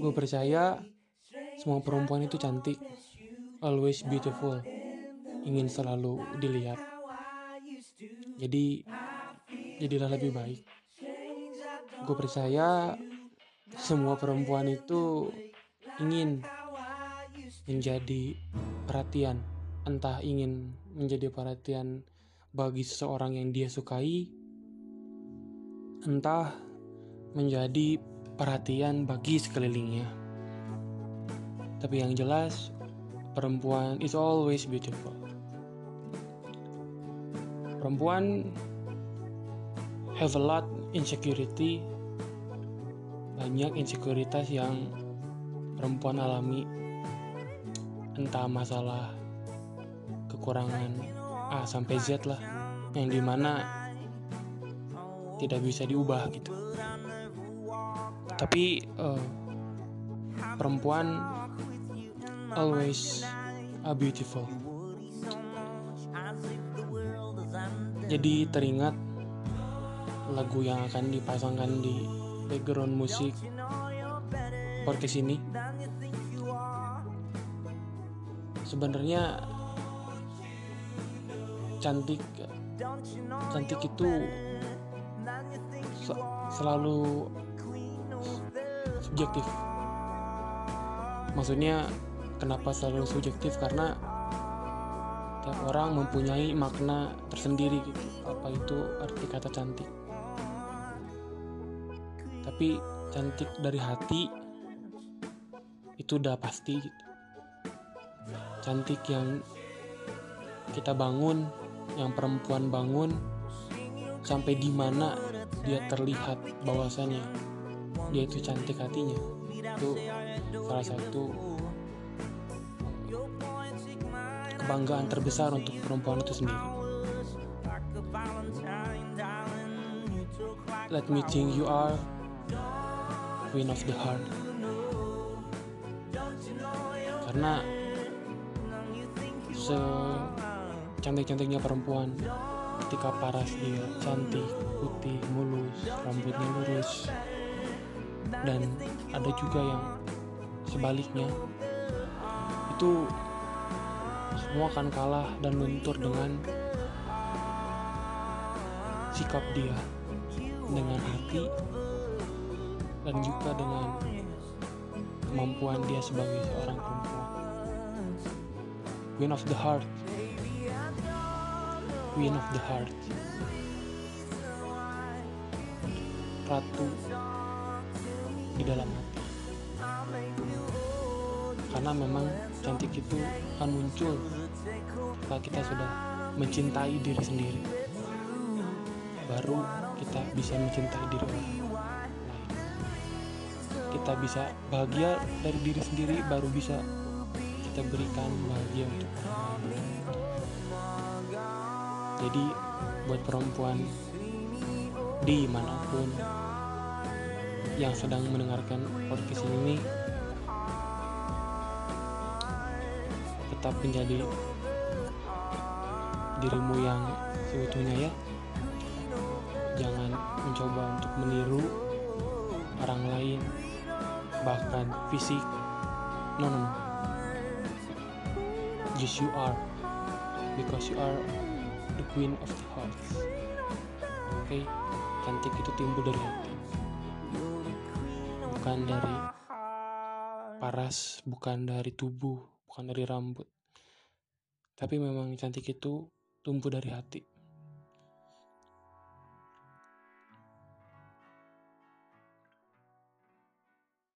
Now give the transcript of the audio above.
gue percaya semua perempuan itu cantik. Always beautiful. Ingin selalu dilihat. Jadi jadilah lebih baik. Gue percaya semua perempuan itu ingin menjadi perhatian. Entah ingin menjadi perhatian bagi seseorang yang dia sukai. Entah menjadi perhatian bagi sekelilingnya. Tapi yang jelas perempuan is always beautiful. Perempuan have a lot insecurity banyak insekuritas yang perempuan alami. Entah masalah kekurangan A sampai Z lah yang di mana tidak bisa diubah gitu tapi uh, perempuan always a beautiful. Jadi teringat lagu yang akan dipasangkan di background musik podcast ini. Sebenarnya cantik cantik itu selalu subjektif. Maksudnya kenapa selalu subjektif? Karena tiap orang mempunyai makna tersendiri gitu. Apa itu arti kata cantik? Tapi cantik dari hati itu udah pasti gitu. Cantik yang kita bangun yang perempuan bangun sampai di mana dia terlihat bahwasannya dia itu cantik hatinya. Itu salah satu kebanggaan terbesar untuk perempuan itu sendiri. Let me think you are queen of the heart. Karena secantik-cantiknya perempuan ketika paras dia cantik putih mulus rambutnya lurus dan ada juga yang sebaliknya. Itu semua akan kalah dan luntur dengan sikap dia dengan hati dan juga dengan kemampuan dia sebagai seorang perempuan. Queen of the Heart. Queen of the Heart. Ratu di dalam hati. Karena memang cantik itu akan muncul setelah kita sudah mencintai diri sendiri. Baru kita bisa mencintai diri orang lain. Kita bisa bahagia dari diri sendiri baru bisa kita berikan bahagia untuk orang lain. Jadi buat perempuan di mana pun yang sedang mendengarkan podcast ini tetap menjadi dirimu yang seutuhnya ya. Jangan mencoba untuk meniru orang lain bahkan fisik. No no just you are. Because you are the queen of the hearts. Oke okay? cantik itu timbul dari hati bukan dari paras bukan dari tubuh bukan dari rambut. Tapi memang cantik itu tumbuh dari hati